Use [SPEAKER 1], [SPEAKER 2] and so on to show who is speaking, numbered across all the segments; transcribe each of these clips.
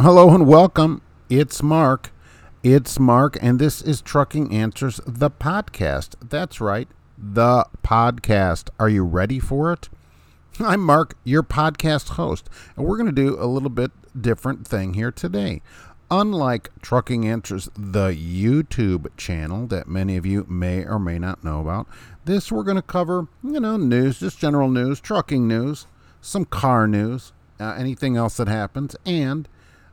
[SPEAKER 1] Hello, and welcome. It's Mark. It's Mark, and this is Trucking Answers, the podcast. That's right, the podcast. Are you ready for it? I'm Mark, your podcast host, and we're going to do a little bit different thing here today. Unlike Trucking Answers, the YouTube channel that many of you may or may not know about, this we're going to cover, you know, news, just general news, trucking news, some car news, uh, anything else that happens, and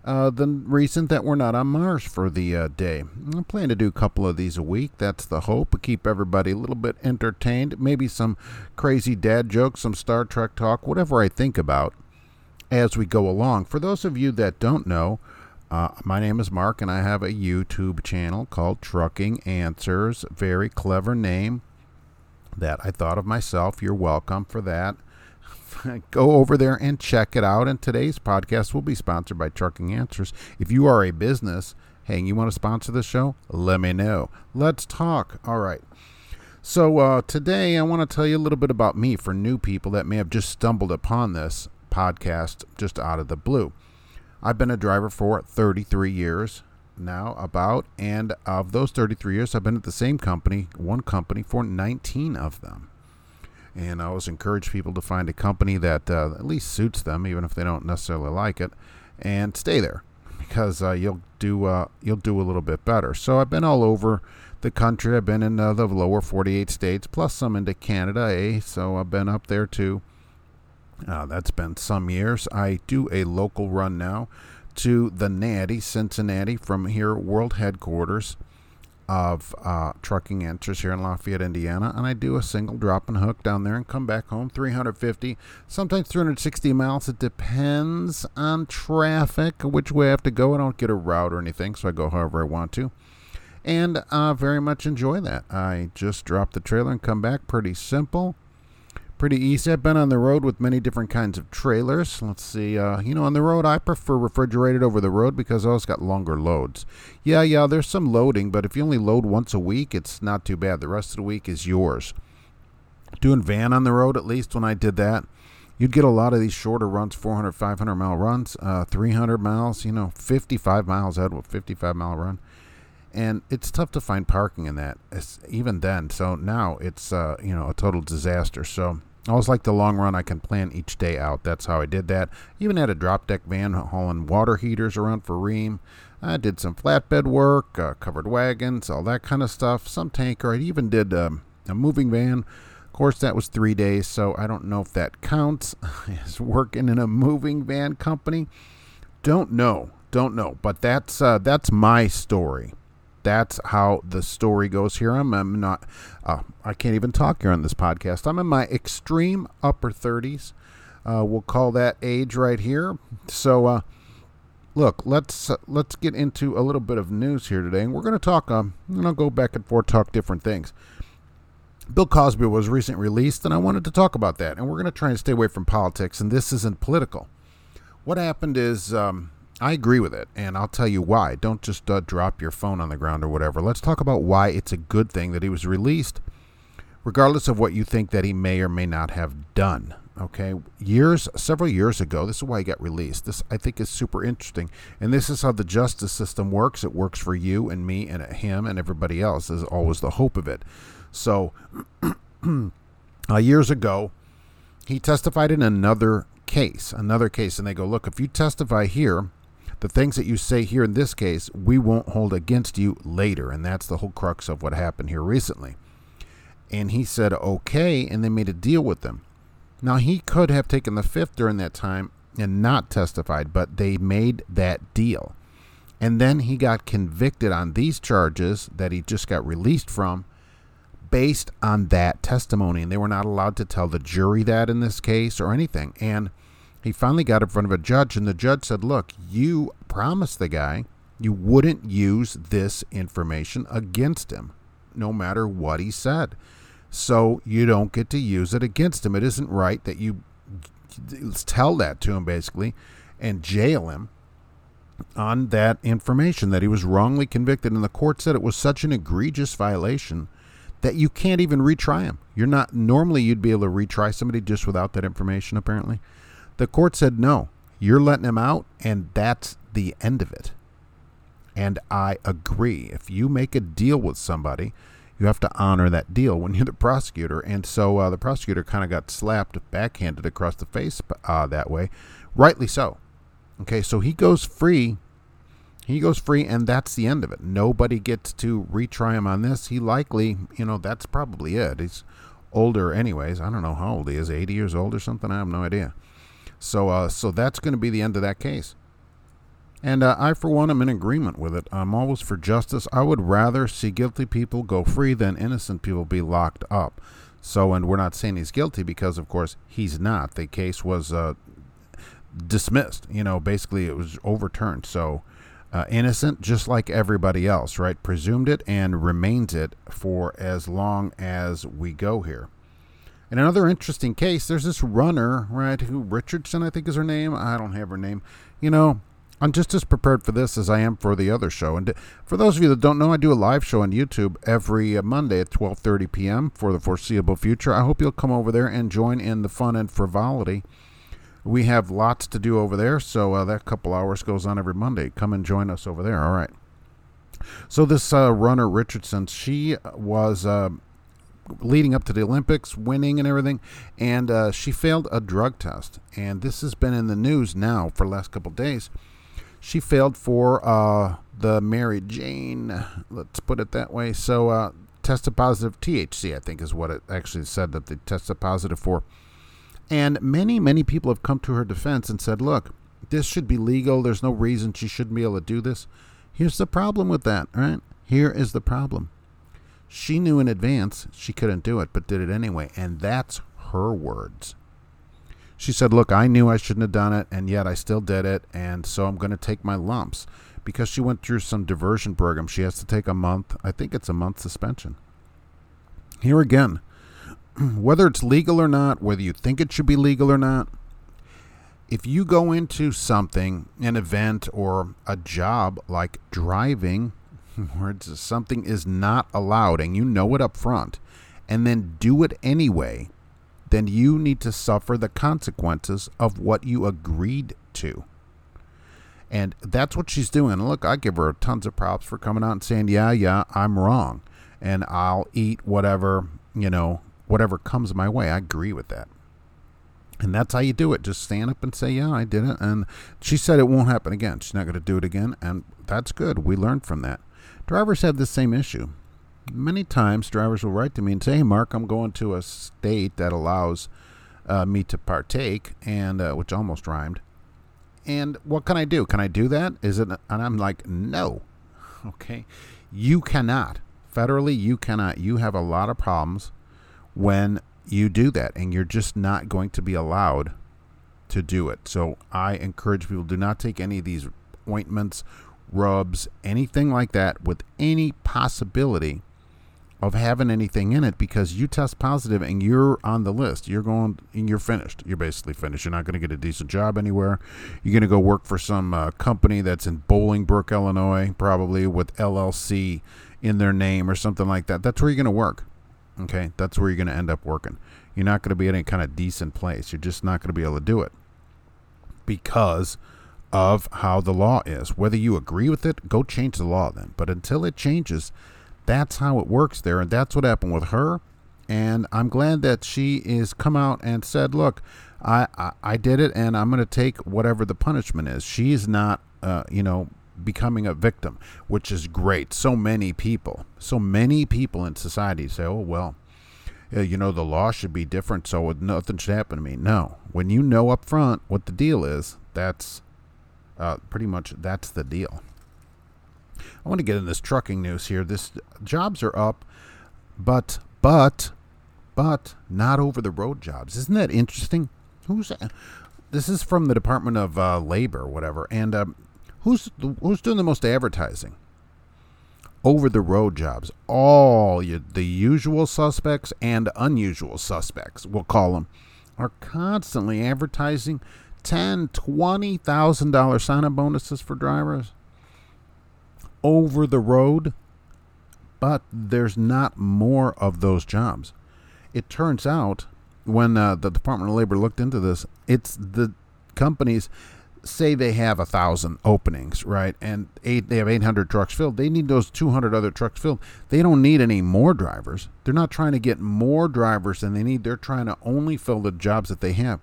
[SPEAKER 1] uh, the reason that we're not on Mars for the uh, day. I plan to do a couple of these a week. That's the hope. Keep everybody a little bit entertained. Maybe some crazy dad jokes, some Star Trek talk, whatever I think about as we go along. For those of you that don't know, uh, my name is Mark, and I have a YouTube channel called Trucking Answers. Very clever name that I thought of myself. You're welcome for that. go over there and check it out. And today's podcast will be sponsored by Trucking Answers. If you are a business, hey, you want to sponsor the show? Let me know. Let's talk. All right. So uh, today I want to tell you a little bit about me for new people that may have just stumbled upon this podcast just out of the blue. I've been a driver for 33 years now, about, and of those 33 years, I've been at the same company, one company, for 19 of them. And I always encourage people to find a company that uh, at least suits them, even if they don't necessarily like it, and stay there because uh, you'll do uh, you'll do a little bit better. So I've been all over the country. I've been in uh, the lower 48 states, plus some into Canada. Eh? So I've been up there too. Uh, that's been some years. I do a local run now to the Natty, Cincinnati, from here world headquarters of uh, trucking answers here in Lafayette, Indiana, and I do a single drop and hook down there and come back home 350, sometimes 360 miles. It depends on traffic, which way I have to go. I don't get a route or anything, so I go however I want to. And uh, very much enjoy that. I just drop the trailer and come back. Pretty simple pretty easy. I've been on the road with many different kinds of trailers. Let's see. Uh, you know, on the road, I prefer refrigerated over the road because I always got longer loads. Yeah, yeah, there's some loading, but if you only load once a week, it's not too bad. The rest of the week is yours. Doing van on the road, at least when I did that, you'd get a lot of these shorter runs 400, 500 mile runs, uh, 300 miles, you know, 55 miles out of a 55 mile run and it's tough to find parking in that it's, even then. So now it's uh, you know a total disaster. So I always like the long run I can plan each day out. That's how I did that. Even had a drop deck van hauling water heaters around for Rheem I did some flatbed work uh, covered wagons all that kind of stuff some tanker. I even did um, a moving van. Of course that was three days so I don't know if that counts as working in a moving van company. Don't know don't know but that's uh, that's my story that's how the story goes here. I'm, I'm not, uh, I can't even talk here on this podcast. I'm in my extreme upper 30s. Uh, we'll call that age right here. So, uh, look, let's uh, let's get into a little bit of news here today, and we're going to talk. Um, know, go back and forth, talk different things. Bill Cosby was recently released, and I wanted to talk about that. And we're going to try and stay away from politics, and this isn't political. What happened is um, I agree with it, and I'll tell you why. Don't just uh, drop your phone on the ground or whatever. Let's talk about why it's a good thing that he was released, regardless of what you think that he may or may not have done. Okay, years, several years ago, this is why he got released. This I think is super interesting, and this is how the justice system works. It works for you and me and him and everybody else. Is always the hope of it. So, uh, years ago, he testified in another case, another case, and they go, look, if you testify here the things that you say here in this case, we won't hold against you later. And that's the whole crux of what happened here recently. And he said, okay. And they made a deal with them. Now, he could have taken the fifth during that time and not testified, but they made that deal. And then he got convicted on these charges that he just got released from based on that testimony. And they were not allowed to tell the jury that in this case or anything. And he finally got in front of a judge, and the judge said, Look, you promised the guy you wouldn't use this information against him, no matter what he said. So you don't get to use it against him. It isn't right that you tell that to him, basically, and jail him on that information that he was wrongly convicted. And the court said it was such an egregious violation that you can't even retry him. You're not normally you'd be able to retry somebody just without that information, apparently. The court said no. You're letting him out, and that's the end of it. And I agree. If you make a deal with somebody, you have to honor that deal when you're the prosecutor. And so uh, the prosecutor kind of got slapped backhanded across the face uh, that way, rightly so. Okay, so he goes free. He goes free, and that's the end of it. Nobody gets to retry him on this. He likely, you know, that's probably it. He's older, anyways. I don't know how old he is, 80 years old or something. I have no idea. So, uh, so that's going to be the end of that case. And uh, I, for one, am in agreement with it. I'm always for justice. I would rather see guilty people go free than innocent people be locked up. So, and we're not saying he's guilty because, of course, he's not. The case was uh, dismissed. You know, basically, it was overturned. So, uh, innocent, just like everybody else, right? Presumed it and remains it for as long as we go here. In another interesting case, there's this runner, right? Who Richardson, I think is her name. I don't have her name. You know, I'm just as prepared for this as I am for the other show. And for those of you that don't know, I do a live show on YouTube every uh, Monday at 12:30 p.m. for the foreseeable future. I hope you'll come over there and join in the fun and frivolity. We have lots to do over there, so uh, that couple hours goes on every Monday. Come and join us over there. All right. So this uh, runner Richardson, she was uh, leading up to the Olympics, winning and everything, and uh, she failed a drug test. And this has been in the news now for the last couple days she failed for uh, the Mary Jane. Let's put it that way. So uh, tested positive THC, I think, is what it actually said that they tested positive for. And many, many people have come to her defense and said, "Look, this should be legal. There's no reason she shouldn't be able to do this." Here's the problem with that, right? Here is the problem. She knew in advance she couldn't do it, but did it anyway, and that's her words. She said, Look, I knew I shouldn't have done it, and yet I still did it, and so I'm going to take my lumps. Because she went through some diversion program, she has to take a month, I think it's a month suspension. Here again, whether it's legal or not, whether you think it should be legal or not, if you go into something, an event or a job like driving, where something is not allowed and you know it up front, and then do it anyway, then you need to suffer the consequences of what you agreed to. And that's what she's doing. Look, I give her tons of props for coming out and saying, yeah, yeah, I'm wrong. And I'll eat whatever, you know, whatever comes my way. I agree with that. And that's how you do it. Just stand up and say, yeah, I did it. And she said it won't happen again. She's not going to do it again. And that's good. We learned from that. Drivers have the same issue many times drivers will write to me and say, "Hey, Mark, I'm going to a state that allows uh, me to partake," and uh, which almost rhymed. And what can I do? Can I do that? Is it? And I'm like, no. Okay, you cannot. Federally, you cannot. You have a lot of problems when you do that, and you're just not going to be allowed to do it. So I encourage people do not take any of these ointments, rubs, anything like that with any possibility of having anything in it because you test positive and you're on the list. You're going and you're finished. You're basically finished. You're not going to get a decent job anywhere. You're going to go work for some uh, company that's in Bolingbrook, Illinois, probably with LLC in their name or something like that. That's where you're going to work. Okay, that's where you're going to end up working. You're not going to be at any kind of decent place. You're just not going to be able to do it because of how the law is. Whether you agree with it, go change the law then. But until it changes, that's how it works there, and that's what happened with her. And I'm glad that she is come out and said, "Look, I I, I did it, and I'm going to take whatever the punishment is." She's not, uh, you know, becoming a victim, which is great. So many people, so many people in society say, "Oh well." you know the law should be different so nothing should happen to me no when you know up front what the deal is that's uh, pretty much that's the deal I want to get in this trucking news here. This jobs are up, but but but not over the road jobs. Isn't that interesting? Who's this is from the Department of uh, Labor, whatever. And um, who's who's doing the most advertising? Over the road jobs. All the usual suspects and unusual suspects, we'll call them, are constantly advertising ten, twenty thousand dollar sign-up bonuses for drivers over the road, but there's not more of those jobs. It turns out when uh, the Department of Labor looked into this, it's the companies say they have a thousand openings, right? And eight, they have 800 trucks filled. They need those 200 other trucks filled. They don't need any more drivers. They're not trying to get more drivers than they need. They're trying to only fill the jobs that they have.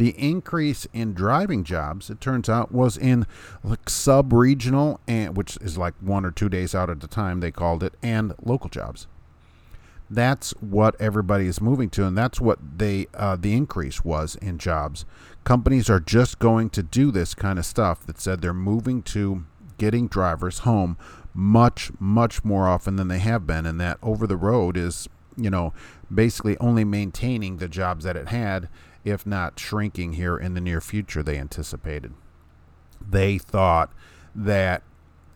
[SPEAKER 1] The increase in driving jobs, it turns out, was in like sub-regional and which is like one or two days out at a time. They called it, and local jobs. That's what everybody is moving to, and that's what they uh, the increase was in jobs companies are just going to do this kind of stuff that said they're moving to getting drivers home much much more often than they have been and that over the road is you know basically only maintaining the jobs that it had if not shrinking here in the near future they anticipated they thought that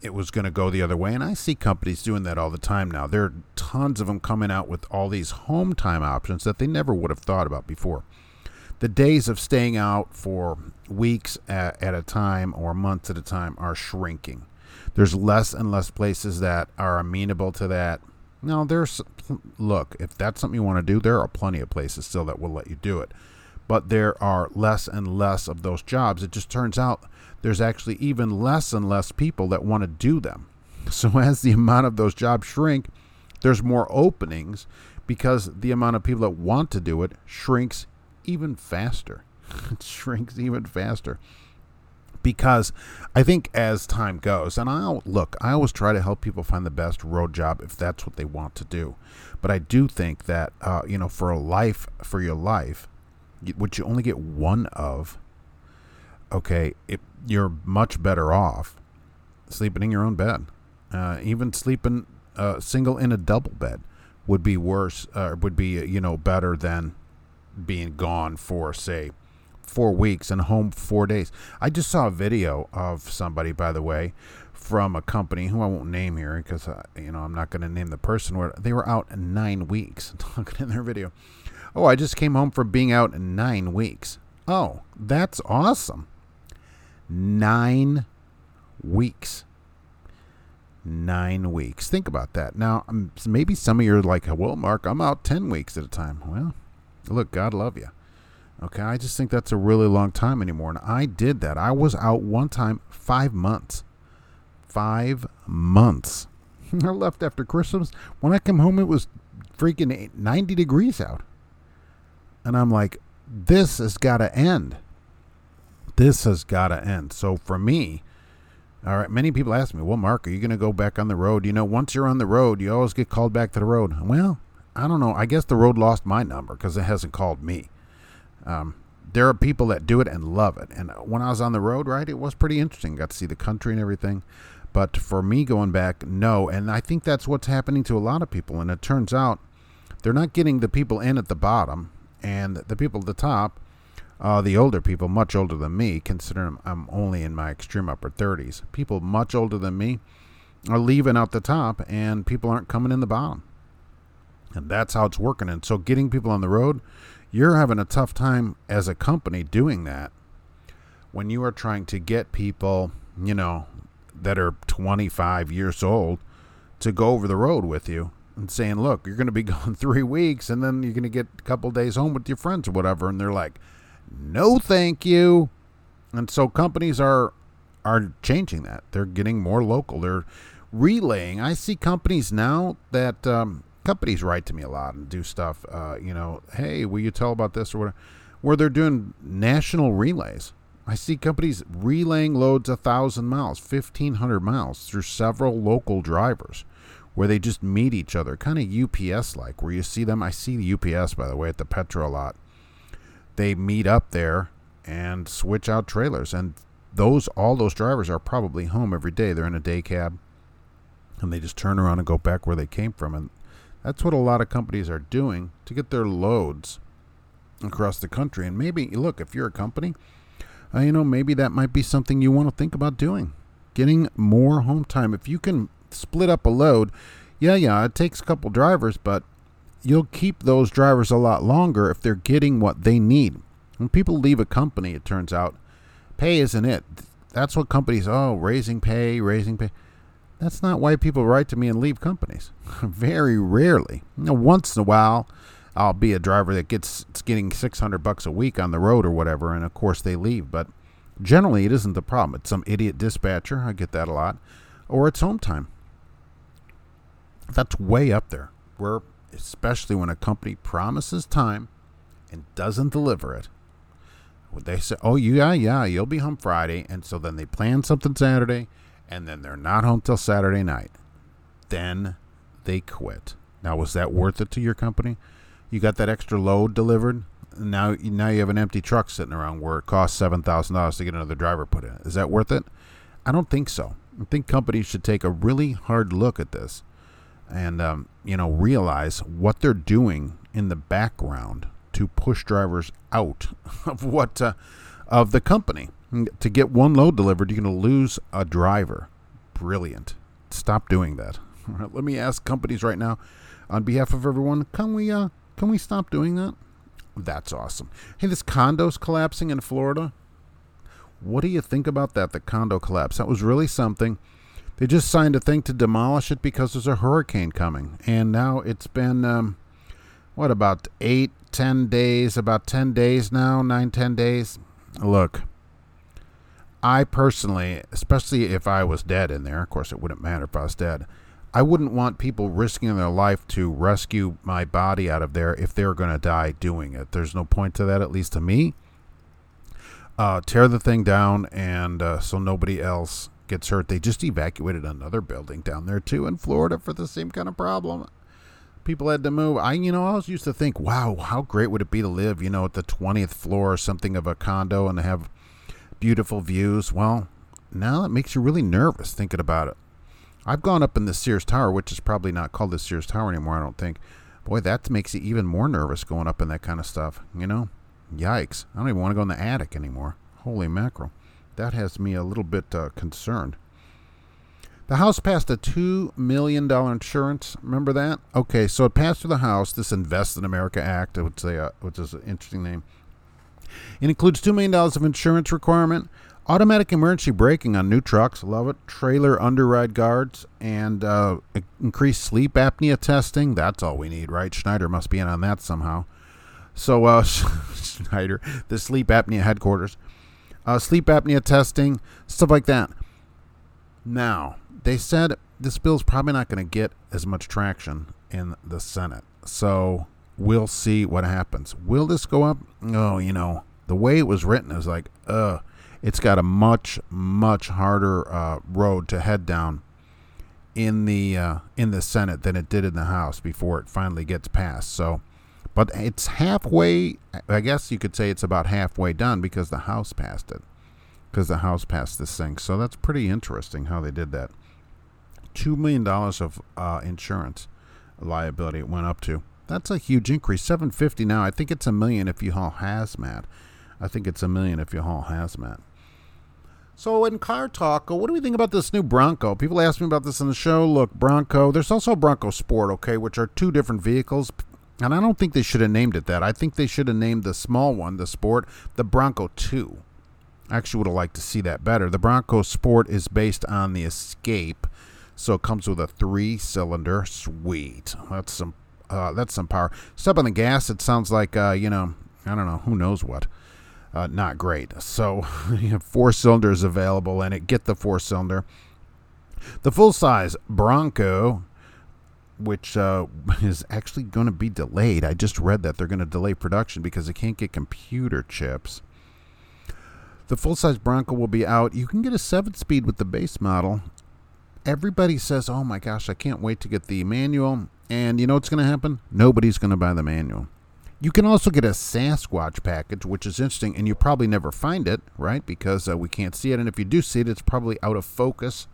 [SPEAKER 1] it was going to go the other way and i see companies doing that all the time now there are tons of them coming out with all these home time options that they never would have thought about before the days of staying out for weeks at, at, a time or months at a time are shrinking. There's less and less places that are amenable to that. Now, there's look, if that's something you want to do, there are plenty of places still that will let you do it. But there are less and less of those jobs. It just turns out there's actually even less and less people that want to do them. So, as the amount of those jobs shrink, there's more openings because the amount of people that want to do it shrinks even faster. it shrinks even faster. Because I think as time goes, and I'll look, I always try to help people find the best road job if that's what they want to do. But I do think that, uh, you know, for a life, for your life, which you only get one of, okay, it, you're much better off sleeping in your own bed. Uh, even sleeping uh, single in a double bed would be worse, uh, would be, you know, better than being gone for say four weeks and home four days. I just saw a video of somebody, by the way, from a company who I won't name here because uh, you know I'm not going to name the person. Where they were out nine weeks. Talking in their video. Oh, I just came home from being out nine weeks. Oh, that's awesome. Nine weeks. Nine weeks. Think about that. Now, um, maybe some of you are like, well, Mark, I'm out 10 weeks at a time. Well, Look, God love you. Okay, I just think that's a really long time anymore. And I did that. I was out one time five months. Five months. I left after Christmas. When I came home, it was freaking 90 degrees out. And I'm like, this has got to end. This has got to end. So for me, all right, many people ask me, well, Mark, are you going to go back on the road? You know, once you're on the road, you always get called back to the road. Well, I don't know. I guess the road lost my number because it hasn't called me. Um, there are people that do it and love it. And when I was on the road, right, it was pretty interesting. Got to see the country and everything. But for me going back, no. And I think that's what's happening to a lot of people. And it turns out they're not getting the people in at the bottom and the people at the top. Uh, the older people, much older than me, considering I'm only in my extreme upper 30s, people much older than me are leaving out the top, and people aren't coming in the bottom. And that's how it's working. And so getting people on the road, you're having a tough time as a company doing that when you are trying to get people, you know, that are 25 years old to go over the road with you and saying, look, you're going to be gone three weeks and then you're going to get a couple days home with your friends or whatever. And they're like, no, thank you. And so companies are are changing that. They're getting more local. They're relaying. I see companies now that um, companies write to me a lot and do stuff. Uh, you know, hey, will you tell about this or whatever? Where they're doing national relays. I see companies relaying loads a thousand miles, fifteen hundred miles through several local drivers, where they just meet each other, kind of UPS like, where you see them. I see the UPS by the way at the Petro lot. They meet up there and switch out trailers, and those all those drivers are probably home every day. They're in a day cab, and they just turn around and go back where they came from, and that's what a lot of companies are doing to get their loads across the country. And maybe, look, if you're a company, uh, you know, maybe that might be something you want to think about doing. Getting more home time. If you can split up a load, yeah, yeah, it takes a couple drivers, but you'll keep those drivers a lot longer if they're getting what they need. When people leave a company, it turns out pay isn't it. That's what companies, oh, raising pay, raising pay. That's not why people write to me and leave companies. Very rarely. You know, once in a while, I'll be a driver that gets getting 600 bucks a week on the road or whatever, and of course they leave. But Generally, it isn't the problem. It's some idiot dispatcher. I get that a lot. Or it's home time. That's way up there. Where, especially when a company promises time and doesn't deliver it. They say, oh, yeah, yeah, you'll be home Friday. And so then they plan something Saturday, and then they're not home till Saturday night. Then they quit. Now, was that worth it to your company? You got that extra load delivered? Now, now you have an empty truck sitting around where it costs seven thousand dollars to get another driver put in. Is that worth it? I don't think so. I think companies should take a really hard look at this, and um, you know realize what they're doing in the background to push drivers out of what uh, of the company. To get one load delivered, you're going to lose a driver. Brilliant. Stop doing that. let me ask companies right now, on behalf of everyone, can we uh, can we stop doing that? That's awesome. Hey, this condo's collapsing in Florida. What do you think about that? The condo collapse. That was really something. They just signed a thing to demolish it because there's a hurricane coming, and now it's been um, what about eight, ten days? About ten days now, nine, ten days. Look, I personally, especially if I was dead in there, of course it wouldn't matter if I was dead. I wouldn't want people risking their life to rescue my body out of there if they're going to die doing it. There's no point to that, at least to me. Uh, tear the thing down, and uh, so nobody else gets hurt. They just evacuated another building down there too in Florida for the same kind of problem. People had to move. I, you know, I always used to think, wow, how great would it be to live, you know, at the 20th floor or something of a condo and have beautiful views. Well, now it makes you really nervous thinking about it. I've gone up in the Sears Tower, which is probably not called the Sears Tower anymore, I don't think. Boy, that makes you even more nervous going up in that kind of stuff, you know? Yikes. I don't even want to go in the attic anymore. Holy mackerel. That has me a little bit uh, concerned. The House passed a $2 million insurance. Remember that? Okay, so it passed through the House, this Invest in America Act, which, uh, which is an interesting name. It includes $2 million of insurance requirement Automatic emergency braking on new trucks, love it. Trailer underride guards and uh, increased sleep apnea testing. That's all we need, right? Schneider must be in on that somehow. So, uh, Schneider, the sleep apnea headquarters, uh, sleep apnea testing, stuff like that. Now, they said this bill's probably not going to get as much traction in the Senate. So, we'll see what happens. Will this go up? Oh, you know, the way it was written is like, uh, it's got a much much harder uh, road to head down in the uh, in the Senate than it did in the House before it finally gets passed. So, but it's halfway. I guess you could say it's about halfway done because the House passed it. Because the House passed this thing, so that's pretty interesting how they did that. Two million dollars of uh, insurance liability it went up to. That's a huge increase. Seven fifty now. I think it's a million if you haul hazmat. I think it's a million if you haul hazmat. So in car talk, what do we think about this new Bronco? People ask me about this in the show. Look, Bronco. There's also Bronco Sport, okay, which are two different vehicles. And I don't think they should have named it that. I think they should have named the small one, the Sport, the Bronco 2. I actually would have liked to see that better. The Bronco Sport is based on the Escape, so it comes with a three-cylinder. Sweet. That's some. Uh, that's some power. Step on the gas. It sounds like uh, you know. I don't know. Who knows what uh, not great. So you have four cylinders available in it. Get the four cylinder. The full size Bronco, which uh, is actually going to be delayed. I just read that they're going to delay production because they can't get computer chips. The full size Bronco will be out. You can get a seven speed with the base model. Everybody says, oh my gosh, I can't wait to get the manual. And you know what's going to happen? Nobody's going to buy the manual. You can also get a Sasquatch package, which is interesting, and you probably never find it, right? Because uh, we can't see it. And if you do see it, it's probably out of focus,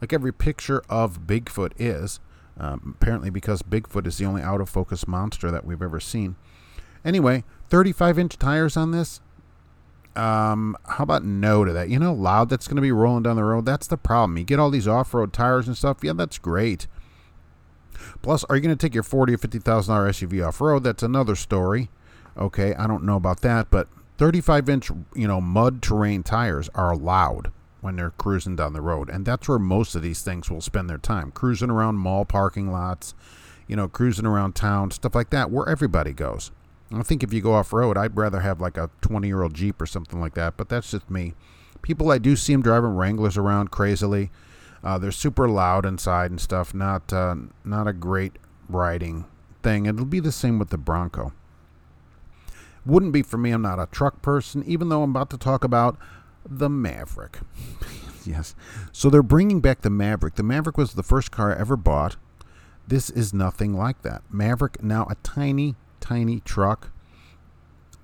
[SPEAKER 1] like every picture of Bigfoot is. Um, apparently, because Bigfoot is the only out of focus monster that we've ever seen. Anyway, 35 inch tires on this. Um, how about no to that? You know, loud that's going to be rolling down the road. That's the problem. You get all these off road tires and stuff. Yeah, that's great. Plus, are you going to take your forty or fifty thousand dollar SUV off road? That's another story. Okay, I don't know about that, but 35 inch, you know, mud terrain tires are allowed when they're cruising down the road, and that's where most of these things will spend their time, cruising around mall parking lots, you know, cruising around town, stuff like that, where everybody goes. I think if you go off road, I'd rather have like a 20 year old Jeep or something like that, but that's just me. People I do see them driving Wranglers around crazily. Uh, they're super loud inside and stuff. Not uh, not a great riding thing. It'll be the same with the Bronco. Wouldn't be for me. I'm not a truck person, even though I'm about to talk about the Maverick. yes. So they're bringing back the Maverick. The Maverick was the first car I ever bought. This is nothing like that. Maverick, now a tiny, tiny truck.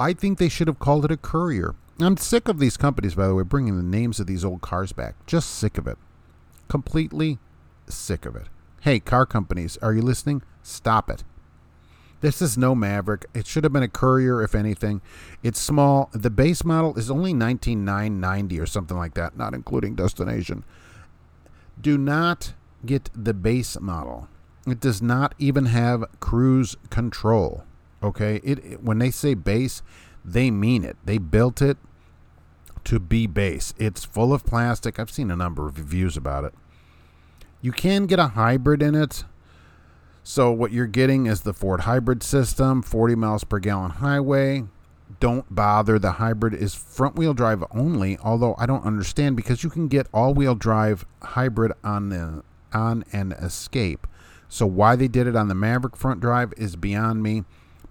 [SPEAKER 1] I think they should have called it a Courier. I'm sick of these companies, by the way, bringing the names of these old cars back. Just sick of it. Completely sick of it. Hey, car companies, are you listening? Stop it. This is no Maverick. It should have been a Courier, if anything. It's small. The base model is only 19990 or something like that, not including destination. Do not get the base model. It does not even have cruise control. Okay? It, it when they say base, they mean it. They built it to be base. It's full of plastic. I've seen a number of reviews about it. You can get a hybrid in it so what you're getting is the Ford hybrid system, 40 miles per gallon highway. Don't bother. The hybrid is front wheel drive only, although I don't understand because you can get all wheel drive hybrid on the on an escape. So why they did it on the Maverick front drive is beyond me.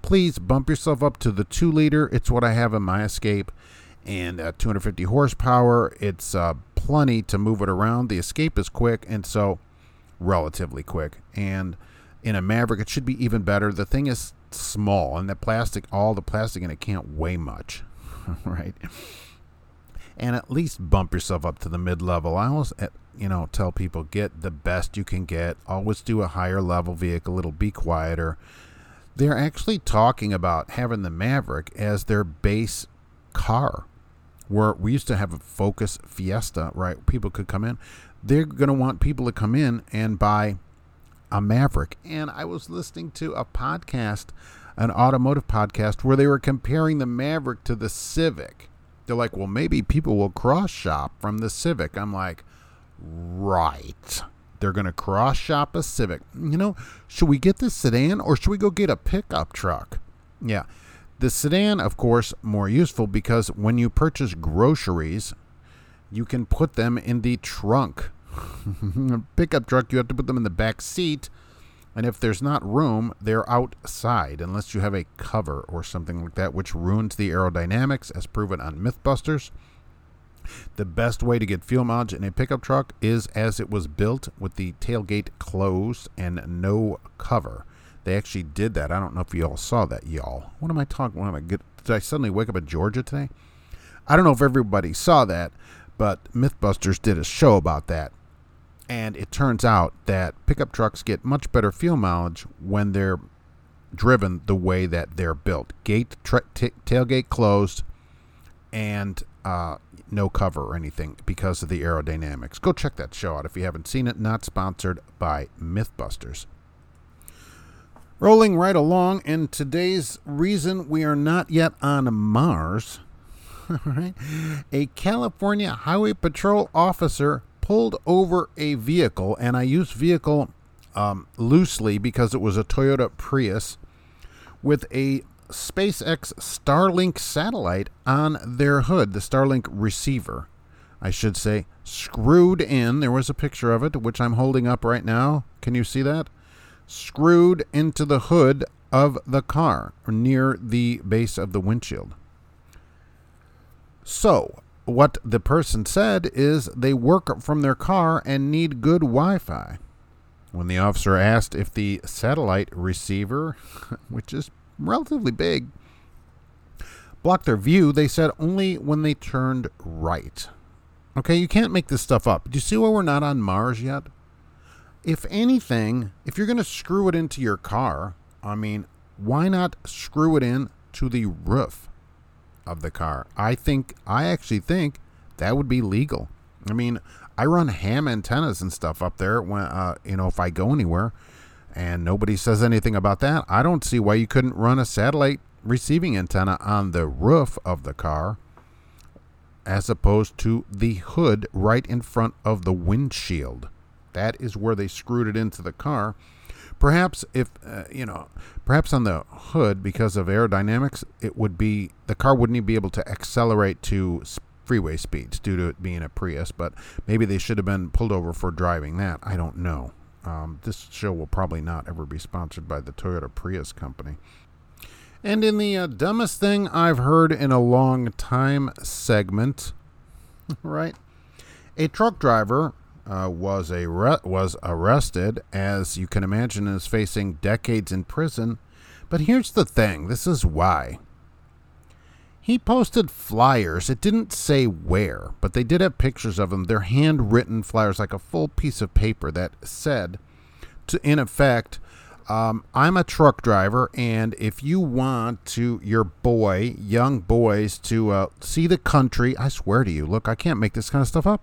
[SPEAKER 1] Please bump yourself up to the 2 liter. It's what I have in my escape and uh, 250 horsepower. It's uh, plenty to move it around. The escape is quick and so relatively quick and in a Maverick, it should be even better. The thing is small, and the plastic, all the plastic in it can't weigh much, right? And at least bump yourself up to the mid level. I always, eh, you know, tell people get the best you can get. Always do a higher level vehicle. It'll be quieter. They're actually talking about having the Maverick as their base car. Where we used to have a Focus Fiesta, right? People could come in. They're going to want people to come in and buy a Maverick. And I was listening to a podcast, an automotive podcast, where they were comparing the Maverick to the Civic. They're like, well, maybe people will cross shop from the Civic. I'm like, right. They're going to cross shop a Civic. You know, should we get the sedan or should we go get a pickup truck? Yeah. The sedan, of course, more useful because when you purchase groceries, you can put them in the trunk pickup truck, you have to put them in the back seat. And if there's not room, they're outside unless you have a cover or something like that, which ruins the aerodynamics, as proven on Mythbusters. The best way to get fuel mileage in a pickup truck is as it was built with the tailgate closed and no cover. They actually did that. I don't know if you all saw that, y'all. What am I talking? What am I get? Did I suddenly wake up in Georgia today? I don't know if everybody saw that, but Mythbusters did a show about that. And it turns out that pickup trucks get much better fuel mileage when they're driven the way that they're built. Gate, tra- t- tailgate closed, and uh, no cover or anything because of the aerodynamics. Go check that show out if you haven't seen it. Not sponsored by Mythbusters. Rolling right along, and today's reason we are not yet on Mars. right? A California Highway Patrol officer pulled over a vehicle, and I use vehicle um, loosely because it was a Toyota Prius with a SpaceX Starlink satellite on their hood, the Starlink receiver, I should say, screwed in. There was a picture of it, which I'm holding up right now. Can you see that? Screwed into the hood of the car near the base of the windshield. So, what the person said is they work from their car and need good Wi Fi. When the officer asked if the satellite receiver, which is relatively big, blocked their view, they said only when they turned right. Okay, you can't make this stuff up. Do you see why we're not on Mars yet? If anything, if you're going to screw it into your car, I mean, why not screw it in to the roof? Of the car. I think, I actually think that would be legal. I mean, I run ham antennas and stuff up there when, uh, you know, if I go anywhere and nobody says anything about that, I don't see why you couldn't run a satellite receiving antenna on the roof of the car as opposed to the hood right in front of the windshield. That is where they screwed it into the car. Perhaps if uh, you know, perhaps on the hood because of aerodynamics, it would be the car wouldn't be able to accelerate to freeway speeds due to it being a Prius, but maybe they should have been pulled over for driving that. I don't know. Um, this show will probably not ever be sponsored by the Toyota Prius company. And in the uh, dumbest thing I've heard in a long time segment, right? A truck driver uh, was a re- was arrested, as you can imagine, is facing decades in prison. But here's the thing: this is why. He posted flyers. It didn't say where, but they did have pictures of them. They're handwritten flyers, like a full piece of paper that said, to, in effect, um, I'm a truck driver, and if you want to your boy, young boys, to uh, see the country, I swear to you, look, I can't make this kind of stuff up.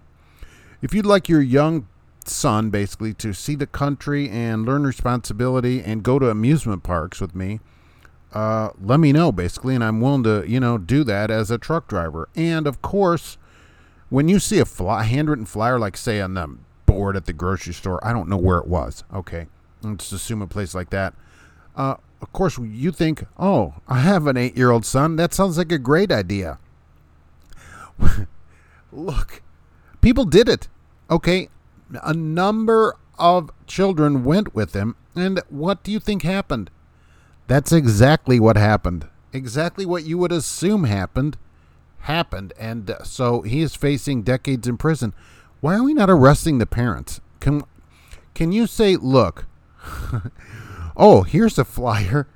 [SPEAKER 1] If you'd like your young son, basically, to see the country and learn responsibility and go to amusement parks with me, uh, let me know basically, and I'm willing to you know do that as a truck driver. And of course, when you see a fly, handwritten flyer, like say on the board at the grocery store, I don't know where it was. Okay, let's assume a place like that. Uh, of course, you think, oh, I have an eight-year-old son. That sounds like a great idea. Look, people did it. Okay, a number of children went with him, and what do you think happened? That's exactly what happened. Exactly what you would assume happened happened. And uh, so he is facing decades in prison. Why are we not arresting the parents? Can can you say, look, oh, here's a flyer.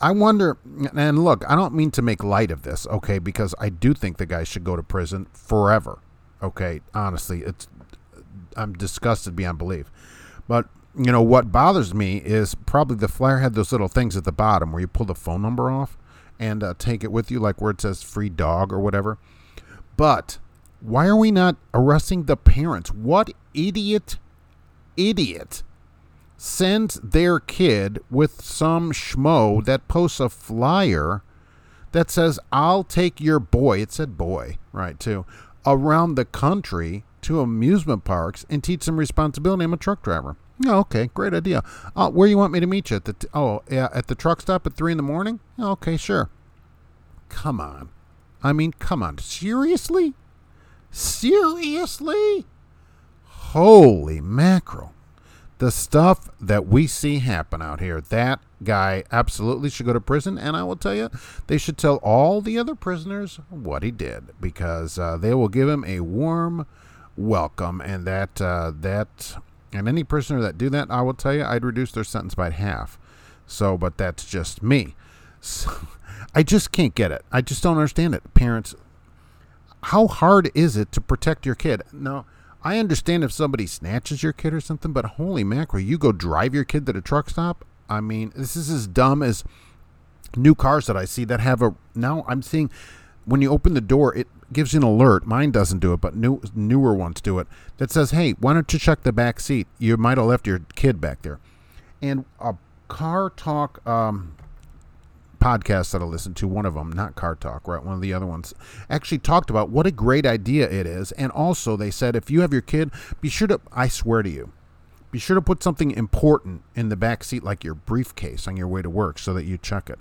[SPEAKER 1] I wonder, and look, I don't mean to make light of this, okay, because I do think the guy should go to prison forever. Okay, honestly, it's I'm disgusted beyond belief. But you know what bothers me is probably the flyer had those little things at the bottom where you pull the phone number off and uh, take it with you, like where it says free dog or whatever. But why are we not arresting the parents? What idiot, idiot sends their kid with some schmo that posts a flyer that says, I'll take your boy, it said boy, right, too, around the country to amusement parks and teach them responsibility. I'm a truck driver. Oh, okay, great idea. Uh, where you want me to meet you at the t- oh yeah at the truck stop at three in the morning? Okay, sure. Come on, I mean, come on, seriously, seriously. Holy mackerel! The stuff that we see happen out here. That guy absolutely should go to prison, and I will tell you, they should tell all the other prisoners what he did because uh, they will give him a warm welcome, and that uh, that and any prisoner that do that, I will tell you, I'd reduce their sentence by half. So, but that's just me. So, I just can't get it. I just don't understand it. Parents, how hard is it to protect your kid? No, I understand if somebody snatches your kid or something, but holy mackerel, you go drive your kid to the truck stop? I mean, this is as dumb as new cars that I see that have a. Now I'm seeing when you open the door, it gives you an alert. Mine doesn't do it, but new newer ones do it. That says, "Hey, why don't you check the back seat? You might have left your kid back there." And a car talk um, podcast that I listened to, one of them, not car talk, right? One of the other ones, actually talked about what a great idea it is, and also they said if you have your kid, be sure to. I swear to you. Be sure to put something important in the back seat, like your briefcase, on your way to work, so that you check it.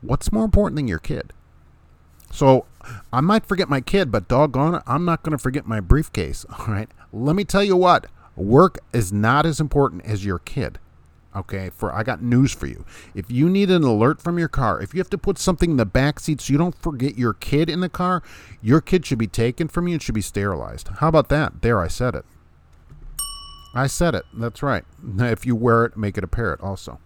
[SPEAKER 1] What's more important than your kid? So I might forget my kid, but doggone it, I'm not going to forget my briefcase. All right. Let me tell you what work is not as important as your kid. Okay, for I got news for you. If you need an alert from your car, if you have to put something in the back seat so you don't forget your kid in the car, your kid should be taken from you and should be sterilized. How about that? There, I said it. I said it. That's right. If you wear it, make it a parrot also.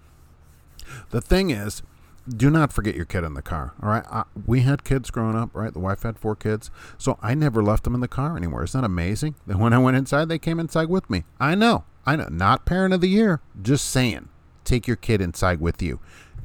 [SPEAKER 1] The thing is, do not forget your kid in the car. All right. I, we had kids growing up, right? The wife had four kids. So I never left them in the car anywhere. Isn't that amazing? Then when I went inside, they came inside with me. I know. I know. Not parent of the year. Just saying. Take your kid inside with you.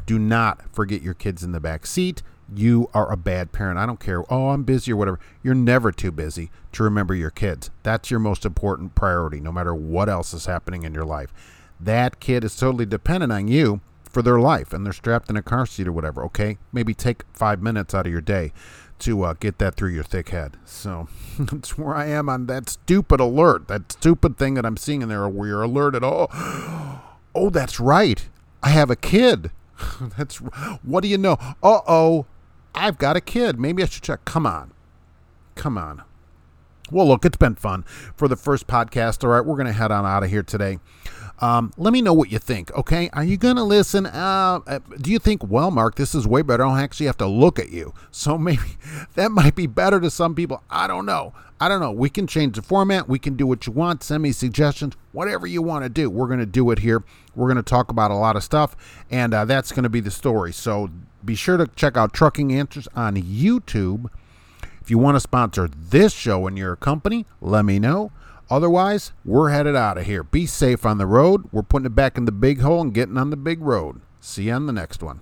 [SPEAKER 1] Do not forget your kids in the back seat. You are a bad parent. I don't care. Oh, I'm busy or whatever. You're never too busy to remember your kids. That's your most important priority, no matter what else is happening in your life. That kid is totally dependent on you for their life and they're strapped in a car seat or whatever, okay? Maybe take five minutes out of your day to uh, get that through your thick head. So that's where I am on that stupid alert, that stupid thing that I'm seeing in there where you're alerted. Oh, oh, that's right. I have a kid. that's what do you know? Uh oh, I've got a kid. Maybe I should check. Come on, Come on. Well, look, it's been fun for the first podcast. All right, we're going to head on out of here today. Um, let me know what you think, okay? Are you going to listen? Uh, uh, do you think, well, Mark, this is way better. I don't actually have to look at you. So maybe that might be better to some people. I don't know. I don't know. We can change the format. We can do what you want. Send me suggestions. Whatever you want to do, we're going to do it here. We're going to talk about a lot of stuff, and uh, that's going to be the story. So be sure to check out Trucking Answers on YouTube. If you want to sponsor this show in your company, let me know. Otherwise, we're headed out of here. Be safe on the road. We're putting it back in the big hole and getting on the big road. See you on the next one.